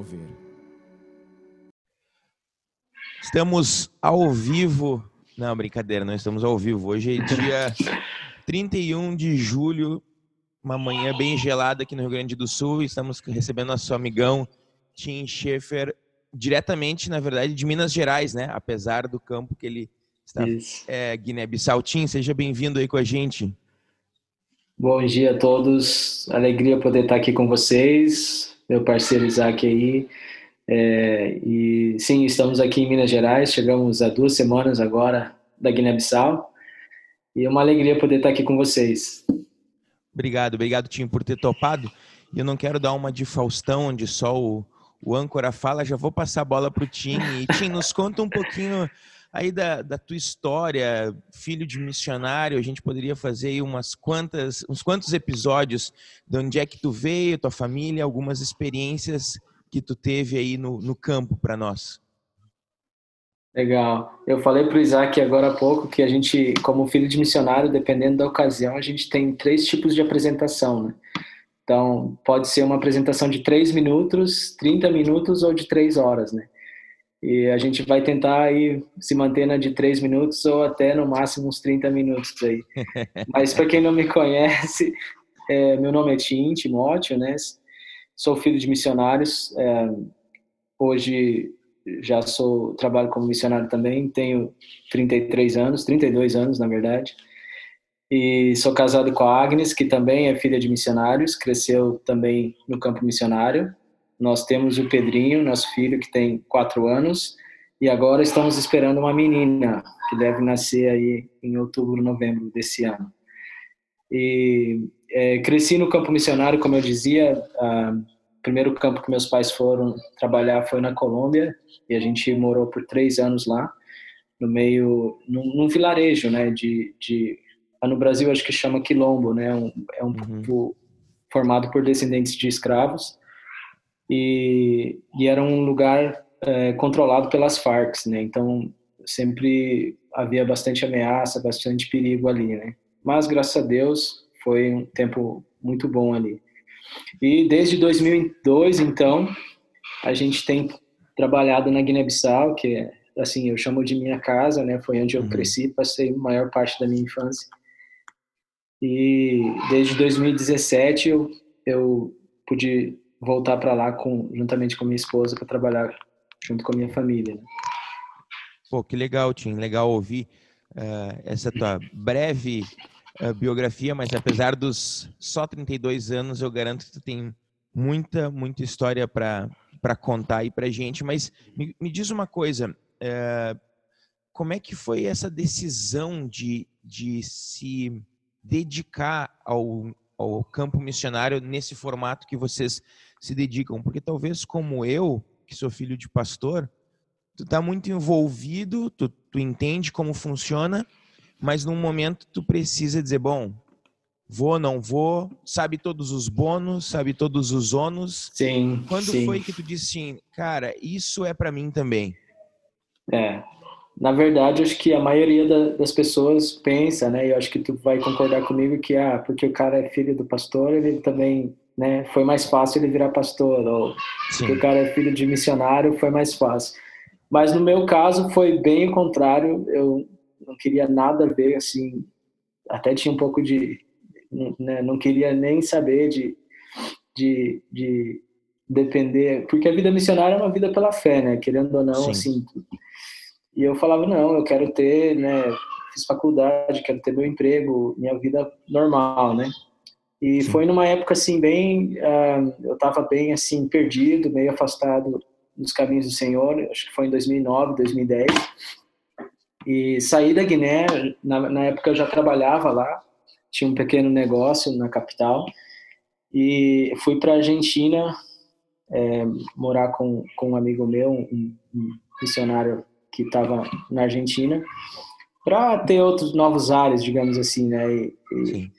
Mover. Estamos ao vivo. Não, brincadeira, não estamos ao vivo. Hoje é dia 31 de julho, uma manhã bem gelada aqui no Rio Grande do Sul. Estamos recebendo nosso amigão Tim Schaefer, diretamente, na verdade, de Minas Gerais, né? Apesar do campo que ele está. É, Guiné-Bissau. Tim, seja bem-vindo aí com a gente. Bom dia a todos. Alegria poder estar aqui com vocês, meu parceiro Isaac aí. É, e sim, estamos aqui em Minas Gerais, chegamos há duas semanas agora da Guiné-Bissau. E é uma alegria poder estar aqui com vocês. Obrigado, obrigado, Tim, por ter topado. E eu não quero dar uma de Faustão, onde só o, o âncora fala, já vou passar a bola para o Tim. E Tim, nos conta um pouquinho aí da, da tua história, filho de missionário, a gente poderia fazer aí umas quantas, uns quantos episódios de onde é que tu veio, tua família, algumas experiências que tu teve aí no, no campo para nós. Legal. Eu falei para o Isaac agora há pouco que a gente, como filho de missionário, dependendo da ocasião, a gente tem três tipos de apresentação, né? Então, pode ser uma apresentação de três minutos, 30 minutos ou de três horas, né? E a gente vai tentar aí se manter na de três minutos ou até no máximo uns 30 minutos aí. Mas para quem não me conhece, é, meu nome é Tim Timóteo, né? Sou filho de missionários. É, hoje já sou trabalho como missionário também. Tenho 33 anos, 32 anos na verdade. E sou casado com a Agnes, que também é filha de missionários. Cresceu também no campo missionário. Nós temos o Pedrinho, nosso filho, que tem quatro anos, e agora estamos esperando uma menina, que deve nascer aí em outubro, novembro desse ano. E é, cresci no campo missionário, como eu dizia, o primeiro campo que meus pais foram trabalhar foi na Colômbia, e a gente morou por três anos lá, no meio, num, num vilarejo, né, de, de, no Brasil acho que chama Quilombo, né, um, é um uhum. povo formado por descendentes de escravos, e, e era um lugar é, controlado pelas Farc, né? Então sempre havia bastante ameaça, bastante perigo ali, né? Mas graças a Deus foi um tempo muito bom ali. E desde 2002, então, a gente tem trabalhado na Guiné-Bissau, que é, assim, eu chamo de minha casa, né? Foi onde eu uhum. cresci, passei a maior parte da minha infância. E desde 2017 eu, eu pude voltar para lá com, juntamente com minha esposa para trabalhar junto com a minha família. Né? Pô, que legal, Tim, legal ouvir uh, essa tua breve uh, biografia, mas apesar dos só 32 anos, eu garanto que tu tem muita, muita história para contar aí para gente. Mas me, me diz uma coisa, uh, como é que foi essa decisão de, de se dedicar ao, ao campo missionário nesse formato que vocês se dedicam, porque talvez como eu, que sou filho de pastor, tu tá muito envolvido, tu, tu entende como funciona, mas num momento tu precisa dizer, bom, vou, não vou, sabe todos os bônus, sabe todos os ônus. Sim. Quando sim. foi que tu disse assim, cara, isso é para mim também? É. Na verdade, acho que a maioria da, das pessoas pensa, né? E eu acho que tu vai concordar comigo que ah, porque o cara é filho do pastor, ele também né? Foi mais fácil ele virar pastor, ou porque o cara é filho de missionário, foi mais fácil. Mas no meu caso foi bem o contrário, eu não queria nada a ver, assim, até tinha um pouco de, né, não queria nem saber de, de, de depender, porque a vida missionária é uma vida pela fé, né, querendo ou não, Sim. assim, e eu falava, não, eu quero ter, né, fiz faculdade, quero ter meu emprego, minha vida normal, né, e foi numa época assim bem, uh, eu estava bem assim perdido, meio afastado dos caminhos do Senhor. Acho que foi em 2009, 2010. E saí da Guiné. Na, na época eu já trabalhava lá, tinha um pequeno negócio na capital e fui para a Argentina é, morar com, com um amigo meu, um, um missionário que estava na Argentina, para ter outros novos ares, digamos assim, né? E, e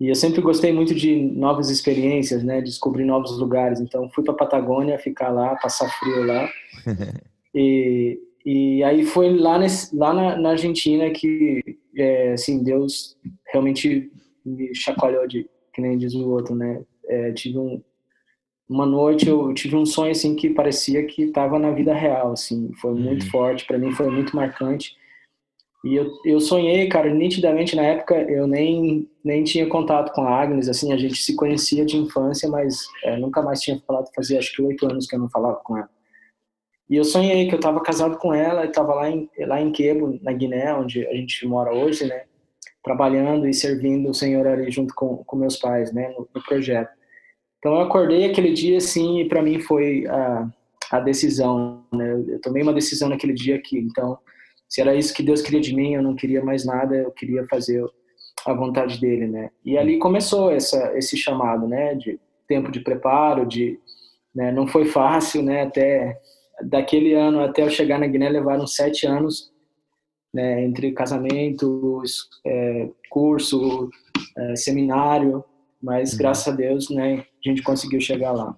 e eu sempre gostei muito de novas experiências, né? Descobrir novos lugares. Então, fui para Patagônia, ficar lá, passar frio lá. e, e aí foi lá, nesse, lá na, na Argentina que, é, assim, Deus realmente me chacoalhou de, que nem diz o outro, né? É, tive um, uma noite eu tive um sonho assim que parecia que estava na vida real, assim, foi muito uhum. forte para mim, foi muito marcante. E eu, eu sonhei, cara, nitidamente na época eu nem nem tinha contato com a Agnes, assim, a gente se conhecia de infância, mas é, nunca mais tinha falado, fazia acho que oito anos que eu não falava com ela. E eu sonhei que eu estava casado com ela estava lá em lá em Quebo, na Guiné, onde a gente mora hoje, né, trabalhando e servindo o Senhor ali junto com, com meus pais, né, no, no projeto. Então eu acordei aquele dia assim e para mim foi a, a decisão, né? Eu tomei uma decisão naquele dia aqui. Então, se era isso que Deus queria de mim, eu não queria mais nada, eu queria fazer a vontade dele, né? E ali começou essa esse chamado, né, de tempo de preparo, de né, não foi fácil, né, até daquele ano até eu chegar na Guiné levaram sete anos, né, entre casamentos, é, curso, é, seminário, mas uhum. graças a Deus, né, a gente conseguiu chegar lá.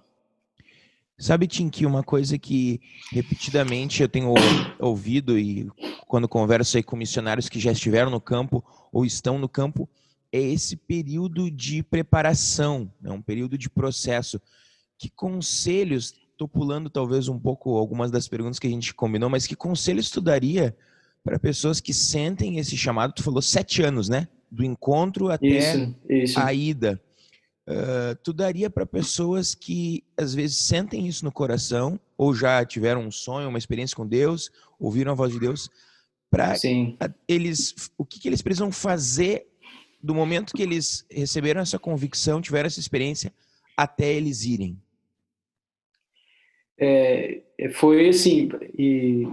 Sabe, Tim, que uma coisa que repetidamente eu tenho ouvido e quando converso aí com missionários que já estiveram no campo ou estão no campo, é esse período de preparação, né? um período de processo. Que conselhos, estou pulando talvez um pouco algumas das perguntas que a gente combinou, mas que conselhos tu daria para pessoas que sentem esse chamado? Tu falou sete anos, né? Do encontro até isso, isso. a ida. Uh, tu daria para pessoas que às vezes sentem isso no coração ou já tiveram um sonho, uma experiência com Deus, ouviram a voz de Deus, para eles o que, que eles precisam fazer do momento que eles receberam essa convicção, tiveram essa experiência, até eles irem? É, foi assim, e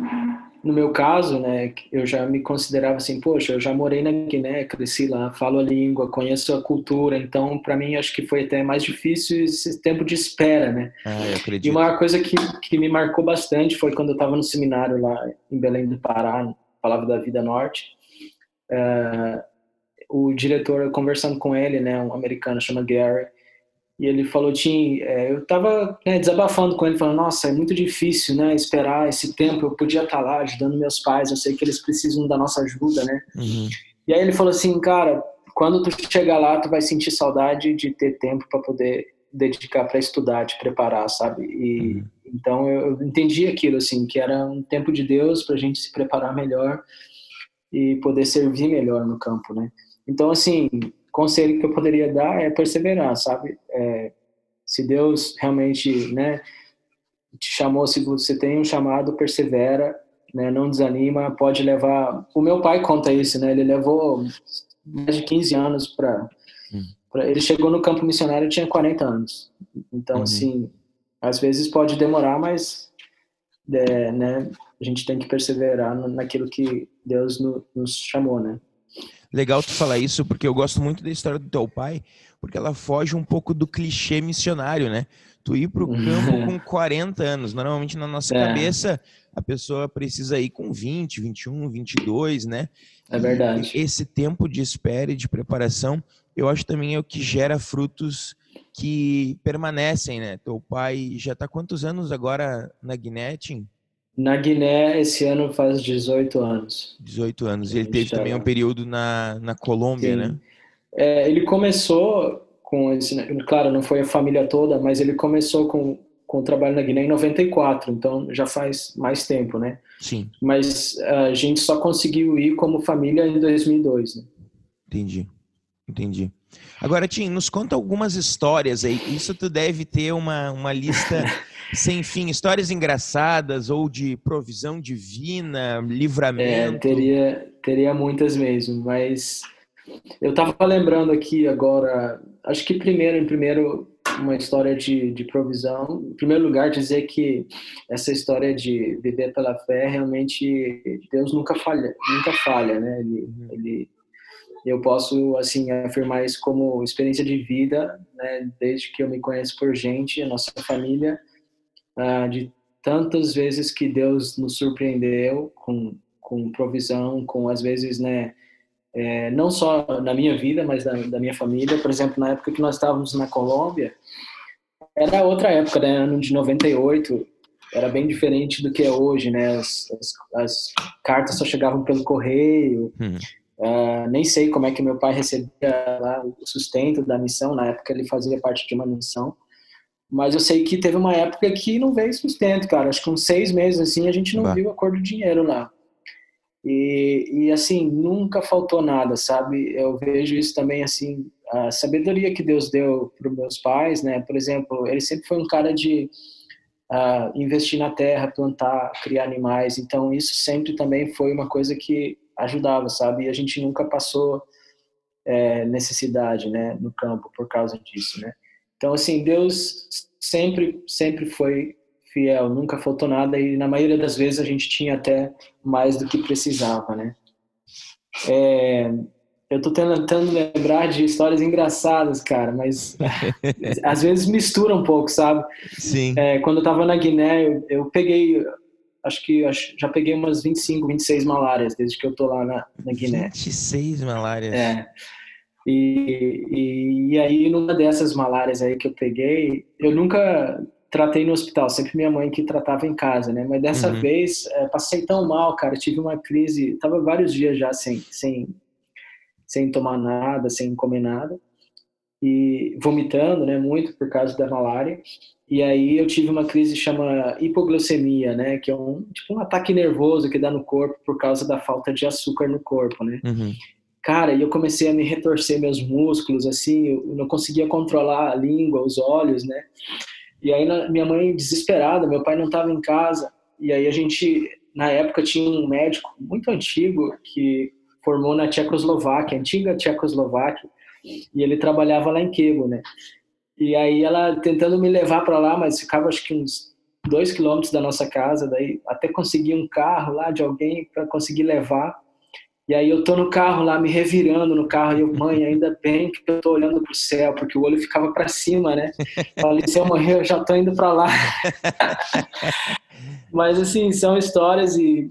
no meu caso, né, eu já me considerava assim, poxa, eu já morei na Guiné, cresci lá, falo a língua, conheço a cultura, então para mim acho que foi até mais difícil esse tempo de espera, né? Ah, eu acredito. E uma coisa que, que me marcou bastante foi quando eu estava no seminário lá em Belém do Pará, Palavra da Vida Norte, uh, o diretor, conversando com ele, né, um americano, chama Gary, e ele falou, Tim, é, eu estava né, desabafando com ele, falando, nossa, é muito difícil, né, esperar esse tempo, eu podia estar tá lá ajudando meus pais, eu sei que eles precisam da nossa ajuda, né. Uhum. E aí ele falou assim, cara, quando tu chegar lá, tu vai sentir saudade de ter tempo para poder dedicar para estudar, te preparar, sabe? E uhum. então eu, entendi aquilo assim, que era um tempo de Deus para a gente se preparar melhor e poder servir melhor no campo, né? Então assim, conselho que eu poderia dar é perseverar, sabe? É, se Deus realmente, né, te chamou, se você tem um chamado, persevera, né, não desanima, pode levar. O meu pai conta isso, né? Ele levou mais de 15 anos para hum. Ele chegou no campo missionário tinha 40 anos. Então, uhum. assim, às vezes pode demorar, mas é, né, a gente tem que perseverar naquilo que Deus no, nos chamou, né? Legal tu falar isso, porque eu gosto muito da história do teu pai, porque ela foge um pouco do clichê missionário, né? Tu ir para o campo com 40 anos. Normalmente na nossa é. cabeça a pessoa precisa ir com 20, 21, 22, né? É verdade. E esse tempo de espera e de preparação, eu acho também é o que gera frutos que permanecem, né? Teu pai já está quantos anos agora na Guiné, Tim? Na Guiné, esse ano faz 18 anos. 18 anos. E ele teve também um período na, na Colômbia, Sim. né? É, ele começou com esse. Claro, não foi a família toda, mas ele começou com, com o trabalho na Guiné em 94, então já faz mais tempo, né? Sim. Mas a gente só conseguiu ir como família em 2002, né? Entendi. Entendi. Agora, Tim, nos conta algumas histórias aí. Isso tu deve ter uma, uma lista sem fim, histórias engraçadas ou de provisão divina, livramento. É, teria, teria muitas mesmo, mas eu estava lembrando aqui agora, acho que primeiro, em primeiro, uma história de, de provisão. Em primeiro lugar, dizer que essa história de viver pela fé, realmente Deus nunca falha, nunca falha, né? Ele, ele eu posso assim afirmar isso como experiência de vida, né? Desde que eu me conheço por gente, a nossa família, uh, de tantas vezes que Deus nos surpreendeu com com provisão, com às vezes, né? É, não só na minha vida, mas da, da, minha família. Por exemplo, na época que nós estávamos na Colômbia, era outra época, né? Ano de 98, era bem diferente do que é hoje, né? As, as, as cartas só chegavam pelo correio. Hum. Uh, nem sei como é que meu pai recebia lá o sustento da missão. Na época ele fazia parte de uma missão. Mas eu sei que teve uma época que não veio sustento, cara. Acho que uns seis meses assim a gente não bah. viu a cor do dinheiro lá. E, e assim, nunca faltou nada, sabe? Eu vejo isso também assim, a sabedoria que Deus deu para os meus pais, né? Por exemplo, ele sempre foi um cara de uh, investir na terra, plantar, criar animais. Então, isso sempre também foi uma coisa que ajudava, sabe? E a gente nunca passou é, necessidade, né, no campo por causa disso, né? Então, assim, Deus sempre, sempre foi fiel, nunca faltou nada e na maioria das vezes a gente tinha até mais do que precisava, né? É, eu tô tentando lembrar de histórias engraçadas, cara, mas às vezes mistura um pouco, sabe? Sim. É, quando eu tava na Guiné, eu, eu peguei, acho que já peguei umas 25, 26 malárias desde que eu tô lá na, na Guiné. 26 malárias? É. E, e, e aí, numa dessas malárias aí que eu peguei, eu nunca tratei no hospital, sempre minha mãe que tratava em casa, né? Mas dessa uhum. vez, é, passei tão mal, cara, tive uma crise, tava vários dias já sem, sem sem tomar nada, sem comer nada, e vomitando, né, muito por causa da malária. E aí eu tive uma crise que chama hipoglicemia, né, que é um tipo um ataque nervoso que dá no corpo por causa da falta de açúcar no corpo, né? Uhum. Cara, e eu comecei a me retorcer meus músculos, assim, eu não conseguia controlar a língua, os olhos, né? E aí minha mãe desesperada, meu pai não estava em casa, e aí a gente na época tinha um médico muito antigo que formou na Tchecoslováquia, antiga Tchecoslováquia, e ele trabalhava lá em Quebo, né? E aí ela tentando me levar para lá, mas ficava acho que uns dois quilômetros da nossa casa, daí até consegui um carro lá de alguém para conseguir levar. E aí eu tô no carro lá, me revirando no carro, e eu, mãe, ainda bem que eu tô olhando pro céu, porque o olho ficava para cima, né? Falei, se eu morrer, eu já tô indo para lá. Mas assim, são histórias e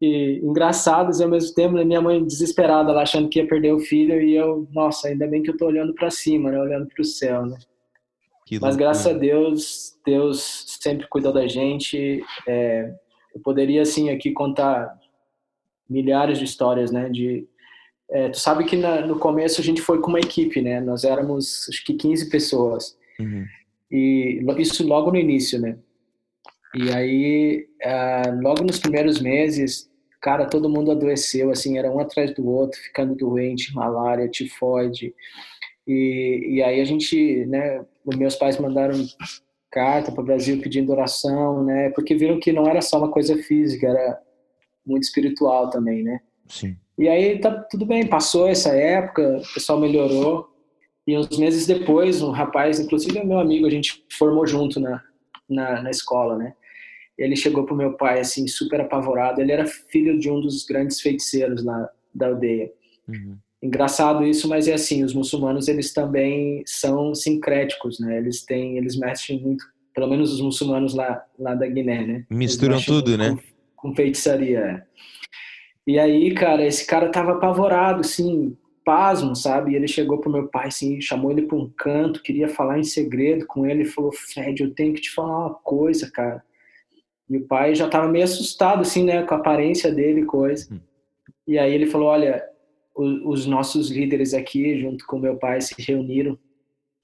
e engraçadas e ao mesmo tempo né, minha mãe desesperada lá achando que ia perder o filho e eu nossa ainda bem que eu tô olhando para cima né olhando para o céu né mas graças a Deus Deus sempre cuidou da gente é, eu poderia assim aqui contar milhares de histórias né de é, tu sabe que na, no começo a gente foi com uma equipe né nós éramos acho que 15 pessoas uhum. e isso logo no início né e aí, uh, logo nos primeiros meses, cara, todo mundo adoeceu, assim, era um atrás do outro, ficando doente, malária, tifoide. E, e aí a gente, né, meus pais mandaram carta para o Brasil pedindo oração, né, porque viram que não era só uma coisa física, era muito espiritual também, né. Sim. E aí tá tudo bem, passou essa época, o pessoal melhorou. E uns meses depois, um rapaz, inclusive é meu amigo, a gente formou junto na, na, na escola, né? ele chegou pro meu pai assim super apavorado. Ele era filho de um dos grandes feiticeiros lá da aldeia. Uhum. Engraçado isso, mas é assim, os muçulmanos eles também são sincréticos, né? Eles têm, eles mexem muito, pelo menos os muçulmanos lá lá da Guiné, né? Misturam tudo, né? Com, com feitiçaria. É. E aí, cara, esse cara tava apavorado, assim, pasmo, sabe? E ele chegou pro meu pai, assim, chamou ele para um canto, queria falar em segredo com ele, e falou: Fred, eu tenho que te falar uma coisa, cara. E o pai já estava meio assustado, assim, né, com a aparência dele coisa. Hum. E aí ele falou: Olha, os nossos líderes aqui, junto com meu pai, se reuniram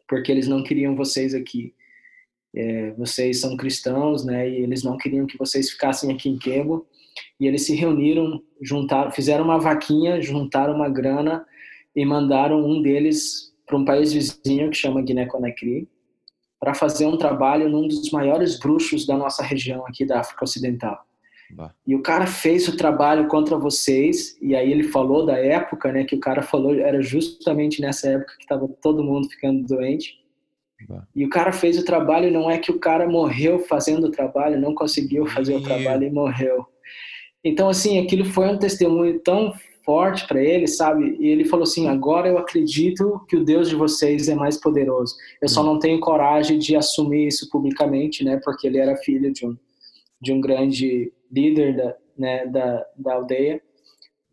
porque eles não queriam vocês aqui. É, vocês são cristãos, né, e eles não queriam que vocês ficassem aqui em Quebo. E eles se reuniram, juntaram, fizeram uma vaquinha, juntaram uma grana e mandaram um deles para um país vizinho que chama Guiné-Conakry para fazer um trabalho num dos maiores bruxos da nossa região aqui da África Ocidental. Bah. E o cara fez o trabalho contra vocês, e aí ele falou da época, né, que o cara falou, era justamente nessa época que estava todo mundo ficando doente. Bah. E o cara fez o trabalho, não é que o cara morreu fazendo o trabalho, não conseguiu fazer Meu. o trabalho e morreu. Então, assim, aquilo foi um testemunho tão forte para ele, sabe? E ele falou assim: agora eu acredito que o Deus de vocês é mais poderoso. Eu só hum. não tenho coragem de assumir isso publicamente, né? Porque ele era filho de um de um grande líder da, né, da, da aldeia.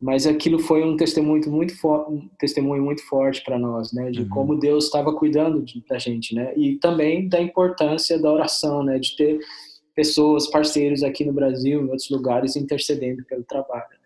Mas aquilo foi um testemunho muito forte, um testemunho muito forte para nós, né? De uhum. como Deus estava cuidando de, da gente, né? E também da importância da oração, né? De ter pessoas, parceiros aqui no Brasil, em outros lugares, intercedendo pelo trabalho.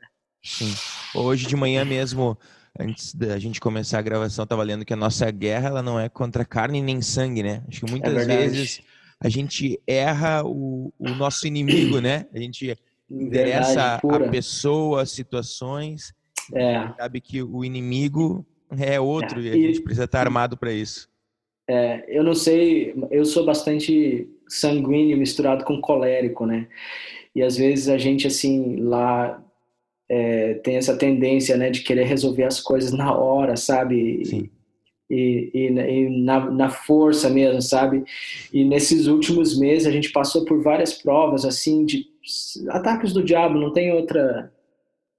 Sim. Hoje de manhã mesmo, antes da gente começar a gravação, estava lendo que a nossa guerra ela não é contra carne nem sangue, né? Acho que muitas é vezes a gente erra o, o nosso inimigo, né? A gente endereça a pessoa, situações, é. sabe que o inimigo é outro é. e a gente precisa estar armado para isso. É, eu não sei, eu sou bastante sanguíneo misturado com colérico, né? E às vezes a gente, assim, lá é, tem essa tendência, né, de querer resolver as coisas na hora, sabe? Sim. E, e, e na, na, força mesmo, sabe? E nesses últimos meses a gente passou por várias provas, assim, de ataques do diabo, não tem outra.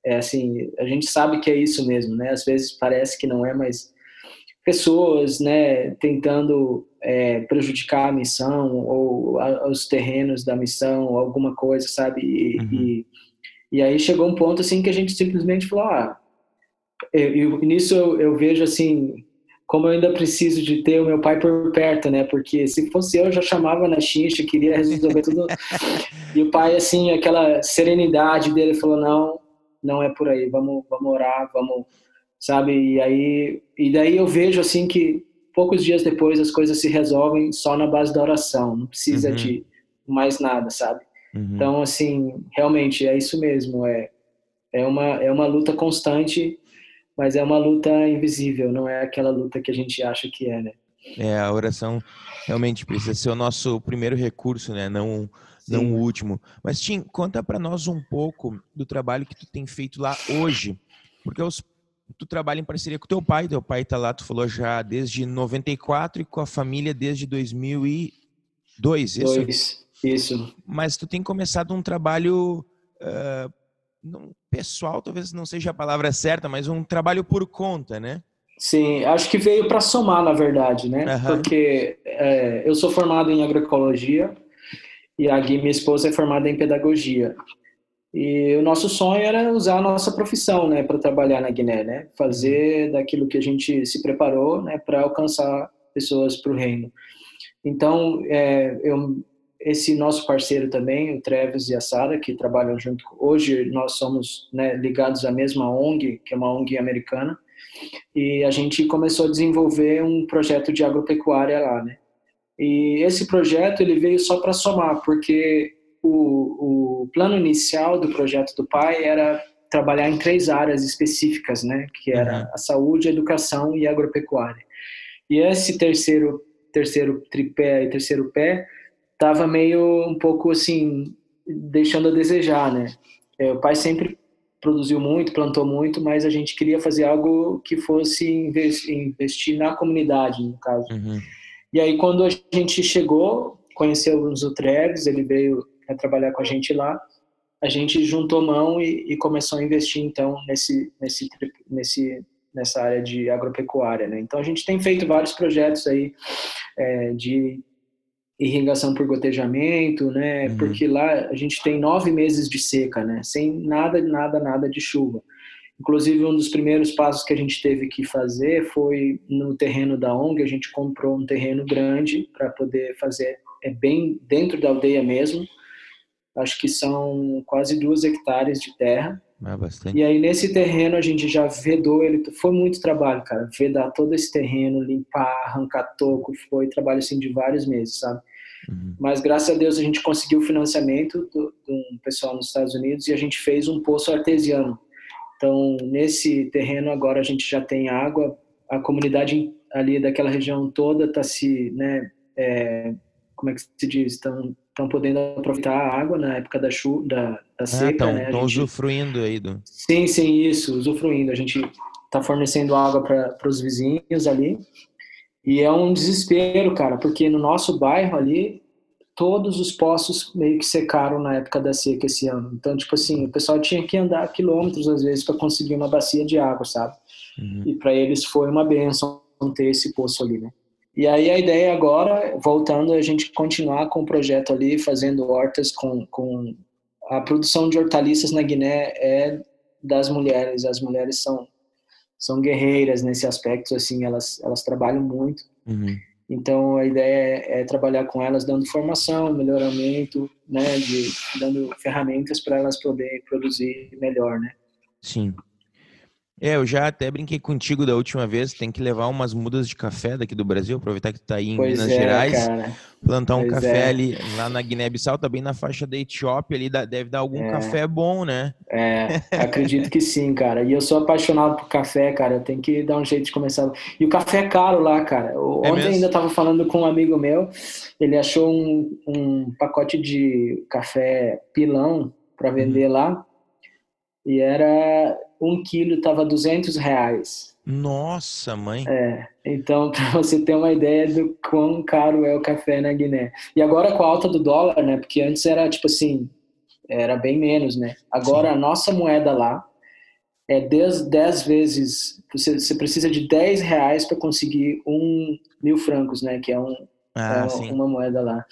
É assim, a gente sabe que é isso mesmo, né? Às vezes parece que não é, mas pessoas, né, tentando é, prejudicar a missão ou a, os terrenos da missão, alguma coisa, sabe? E, uhum. e, e, aí chegou um ponto assim que a gente simplesmente falou, ah, eu, nisso eu, eu, vejo assim como eu ainda preciso de ter o meu pai por perto, né? Porque se fosse eu, já chamava na xincha, queria resolver tudo. e o pai, assim, aquela serenidade dele falou, não, não é por aí, vamos, vamos orar, vamos sabe? E aí e daí eu vejo assim que poucos dias depois as coisas se resolvem só na base da oração, não precisa uhum. de mais nada, sabe? Uhum. Então assim, realmente é isso mesmo, é é uma é uma luta constante, mas é uma luta invisível, não é aquela luta que a gente acha que é, né? É, a oração realmente precisa ser o nosso primeiro recurso, né? Não Sim. não o último. Mas Tim, conta para nós um pouco do trabalho que tu tem feito lá hoje, porque aos tu trabalha em parceria com teu pai, teu pai está lá, tu falou já desde 94 e com a família desde 2002, isso? Dois, isso. Mas tu tem começado um trabalho uh, não, pessoal, talvez não seja a palavra certa, mas um trabalho por conta, né? Sim, acho que veio para somar, na verdade, né? Uhum. Porque é, eu sou formado em agroecologia e a Gui, minha esposa, é formada em pedagogia. E o nosso sonho era usar a nossa profissão, né, para trabalhar na Guiné, né, fazer daquilo que a gente se preparou, né, para alcançar pessoas para o reino. Então, é, eu, esse nosso parceiro também, o Travis e a Sara, que trabalham junto. Hoje nós somos né, ligados à mesma ONG, que é uma ONG americana, e a gente começou a desenvolver um projeto de agropecuária lá, né. E esse projeto ele veio só para somar, porque o, o plano inicial do projeto do pai era trabalhar em três áreas específicas, né, que era uhum. a saúde, a educação e a agropecuária. E esse terceiro terceiro tripé e terceiro pé tava meio um pouco assim deixando a desejar, né? É, o pai sempre produziu muito, plantou muito, mas a gente queria fazer algo que fosse investir, na comunidade, no caso. Uhum. E aí quando a gente chegou, conhecemos o Treves, ele veio a trabalhar com a gente lá, a gente juntou mão e, e começou a investir então nesse, nesse, nesse, nessa área de agropecuária. Né? Então a gente tem feito vários projetos aí é, de irrigação por gotejamento, né? Uhum. Porque lá a gente tem nove meses de seca, né? Sem nada, nada, nada de chuva. Inclusive, um dos primeiros passos que a gente teve que fazer foi no terreno da ONG. A gente comprou um terreno grande para poder fazer, é bem dentro da aldeia mesmo, acho que são quase duas hectares de terra. É bastante. E aí nesse terreno a gente já vedou ele, foi muito trabalho, cara, vedar todo esse terreno, limpar, arrancar toco, foi trabalho assim de vários meses, sabe? Uhum. Mas graças a Deus a gente conseguiu o financiamento do, do pessoal nos Estados Unidos e a gente fez um poço artesiano. Então nesse terreno agora a gente já tem água, a comunidade ali daquela região toda está se, né, é, como é que se diz, estão estão podendo aproveitar a água na época da chuva, da, da ah, seca. Estão né? gente... usufruindo aí do. Sim, sim, isso, usufruindo. A gente está fornecendo água para os vizinhos ali. E é um desespero, cara, porque no nosso bairro ali, todos os poços meio que secaram na época da seca esse ano. Então, tipo assim, o pessoal tinha que andar quilômetros às vezes para conseguir uma bacia de água, sabe? Uhum. E para eles foi uma benção ter esse poço ali, né? E aí a ideia agora, voltando, é a gente continuar com o projeto ali, fazendo hortas com, com a produção de hortaliças na Guiné é das mulheres. As mulheres são são guerreiras nesse aspecto, assim, elas elas trabalham muito. Uhum. Então a ideia é, é, trabalhar com elas, dando formação, melhoramento, né, de dando ferramentas para elas poderem produzir melhor, né? Sim. É, eu já até brinquei contigo da última vez, tem que levar umas mudas de café daqui do Brasil, aproveitar que tu tá aí em Pois Minas é, Gerais, cara. plantar um Pois café é. ali lá na Guiné-Bissau, tá bem na faixa da Etiópia ali, deve dar algum É. café bom, né? É, acredito que sim, cara. E eu sou apaixonado por café, cara. Eu tenho que dar um jeito de começar. E o café é caro lá, cara. É Ontem ainda estava falando com um amigo meu. Ele achou um, um pacote de café pilão para Uhum. vender lá. E era um quilo, tava 200 reais. Nossa, mãe. É, então, para você ter uma ideia do quão caro é o café na Guiné. E agora com a alta do dólar, né? Porque antes era tipo assim, era bem menos, né? Agora a nossa moeda lá é 10, 10 vezes. Você, você precisa de 10 reais para conseguir um mil francos, né? Que é, um, Ah, é sim. uma moeda lá.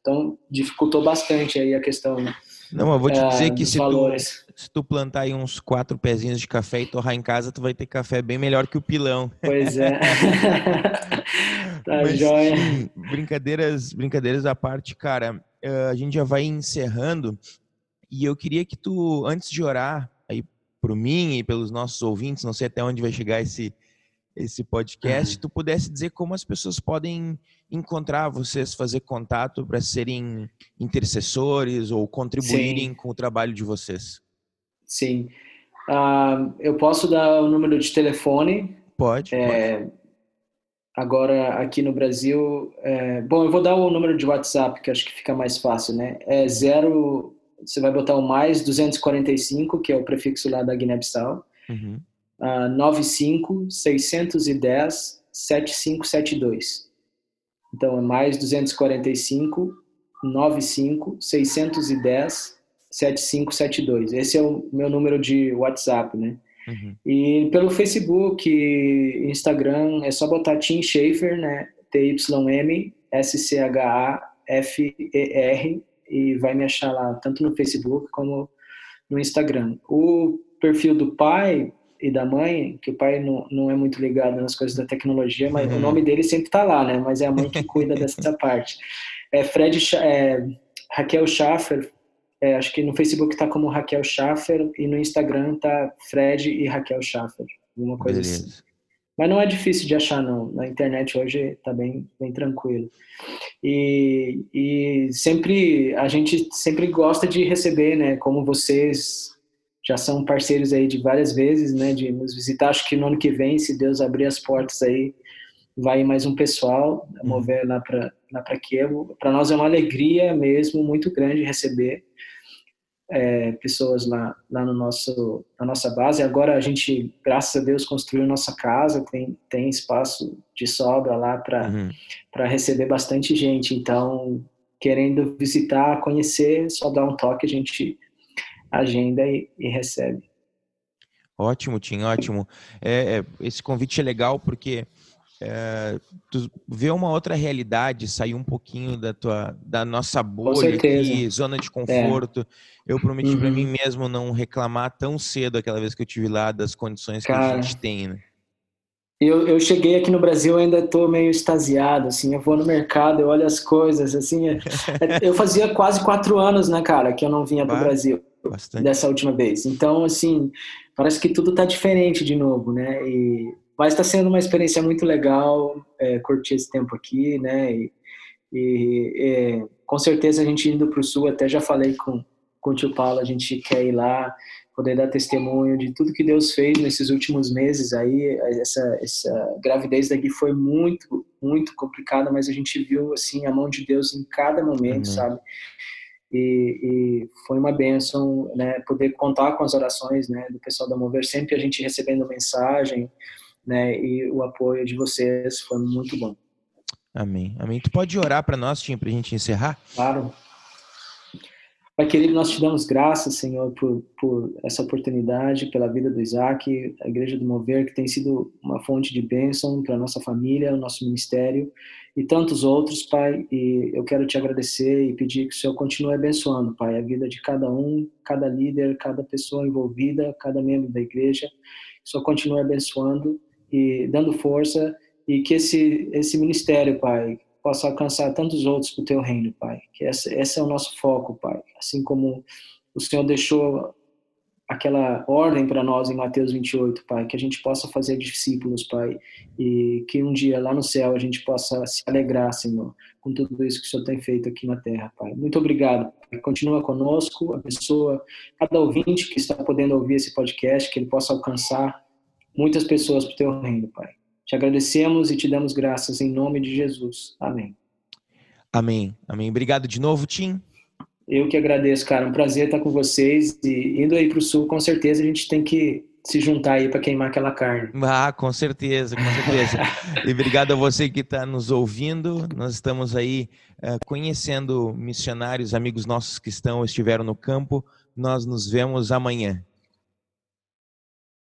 Então dificultou bastante aí a questão né? Não, eu vou te é, dizer que dos se tu, se tu plantar aí uns quatro pezinhos de café e torrar em casa, tu vai ter café bem melhor que o pilão. Pois é. tá Mas, joia. sim, brincadeiras, brincadeiras à parte, cara, eh, a gente já vai encerrando e eu queria que tu, antes de orar aí por mim e pelos nossos ouvintes, não sei até onde vai chegar esse esse podcast, tu pudesse dizer como as pessoas podem encontrar vocês, fazer contato para serem intercessores ou contribuírem Sim. com o trabalho de vocês. Sim. Ah, eu posso dar o número de telefone. Pode? pode. É, agora, aqui no Brasil. é, bom, eu vou dar o número de WhatsApp, que acho que fica mais fácil, né? É zero. Você vai botar o mais 245, que é o prefixo lá da Guiné-Bissau. Uhum. Ah, 95 610 7572. Então é mais 245 95 610 7572. Esse é o meu número de WhatsApp, né? Uhum. E pelo Facebook, Instagram, é só botar Tim Schaefer, né? T-Y-M S-C-H-A-F-E-R e vai me achar lá, tanto no Facebook como no Instagram. O perfil do pai e da mãe, que o pai não, não é muito ligado nas coisas da tecnologia, mas Uhum. o nome dele sempre tá lá, né? Mas é a mãe que cuida dessa parte. É Fred, é, Raquel Schaffer, é, acho que no Facebook tá como Raquel Schaffer e no Instagram tá Fred e Raquel Schaffer, alguma coisa assim. Beleza. Mas não é difícil de achar, não. Na internet hoje tá bem, bem tranquilo. E, e sempre, a gente sempre gosta de receber, né? Como vocês já são parceiros aí de várias vezes, né? De nos visitar. Acho que no ano que vem, se Deus abrir as portas aí, vai mais um pessoal mover lá para lá para Kievo. Para nós é uma alegria mesmo, muito grande receber é, pessoas lá, lá no nosso, na nossa base. Agora a gente, graças a Deus, construiu nossa casa, tem, tem espaço de sobra lá para Uhum. para receber bastante gente. Então, querendo visitar, conhecer, só dá um toque, a gente agenda e, e recebe. Ótimo, Tim, ótimo. É, é, esse convite é legal porque é, tu vê uma outra realidade, sair um pouquinho da tua, da nossa bolha aqui, zona de conforto. Eu prometi para Uhum. mim mesmo não reclamar tão cedo aquela vez que eu tive lá das condições que a Cara. gente tem, né? Eu, eu cheguei aqui no Brasil, ainda estou meio extasiado, assim, eu vou no mercado, eu olho as coisas, assim, é- é- eu fazia quase quatro anos, né, cara, que eu não vinha para o. Brasil. Bastante. dessa última vez. Então, assim, parece que tudo tá diferente de novo, né? E, mas está sendo uma experiência muito legal é, curtir esse tempo aqui, né? E, e, é, com certeza a gente indo para o sul, até já falei com, com o tio Paulo, a gente quer ir lá, poder dar testemunho de tudo que Deus fez nesses últimos meses aí. Essa, essa gravidez daqui foi muito, muito complicada, mas a gente viu, assim, a mão de Deus em cada momento, Amém. sabe? E, e foi uma benção, né, poder contar com as orações, né, do pessoal da Mover, sempre a gente recebendo mensagem, né, e o apoio de vocês foi muito bom. Amém. Amém. Tu pode orar para nós, Tim, para a gente encerrar? Claro. Pai querido, nós te damos graças, Senhor, por, por essa oportunidade, pela vida do Isaac, a Igreja do Mover, que tem sido uma fonte de bênção para a nossa família, o nosso ministério e tantos outros, Pai. E eu quero te agradecer e pedir que o Senhor continue abençoando, Pai, a vida de cada um, cada líder, cada pessoa envolvida, cada membro da igreja. Que o Senhor continue abençoando e dando força e que esse, esse ministério, Pai, possa alcançar tantos outros para o teu reino, Pai. Que esse, esse é o nosso foco, Pai. Assim como o Senhor deixou aquela ordem para nós em Mateus 28, Pai, que a gente possa fazer discípulos, Pai, e que um dia lá no céu a gente possa se alegrar, Senhor, com tudo isso que o Senhor tem feito aqui na terra, Pai. Muito obrigado. Pai. Continua conosco, abençoa cada ouvinte que está podendo ouvir esse podcast, que ele possa alcançar muitas pessoas para o teu reino, Pai. Te agradecemos e te damos graças em nome de Jesus. Amém. Amém. Amém. Obrigado de novo, Tim. Eu que agradeço, cara. Um prazer estar com vocês. E indo aí para o sul, com certeza a gente tem que se juntar aí para queimar aquela carne. Ah, com certeza, com certeza. e obrigado a você que está nos ouvindo. Nós estamos aí uh, conhecendo missionários, amigos nossos que estão estiveram no campo. Nós nos vemos amanhã.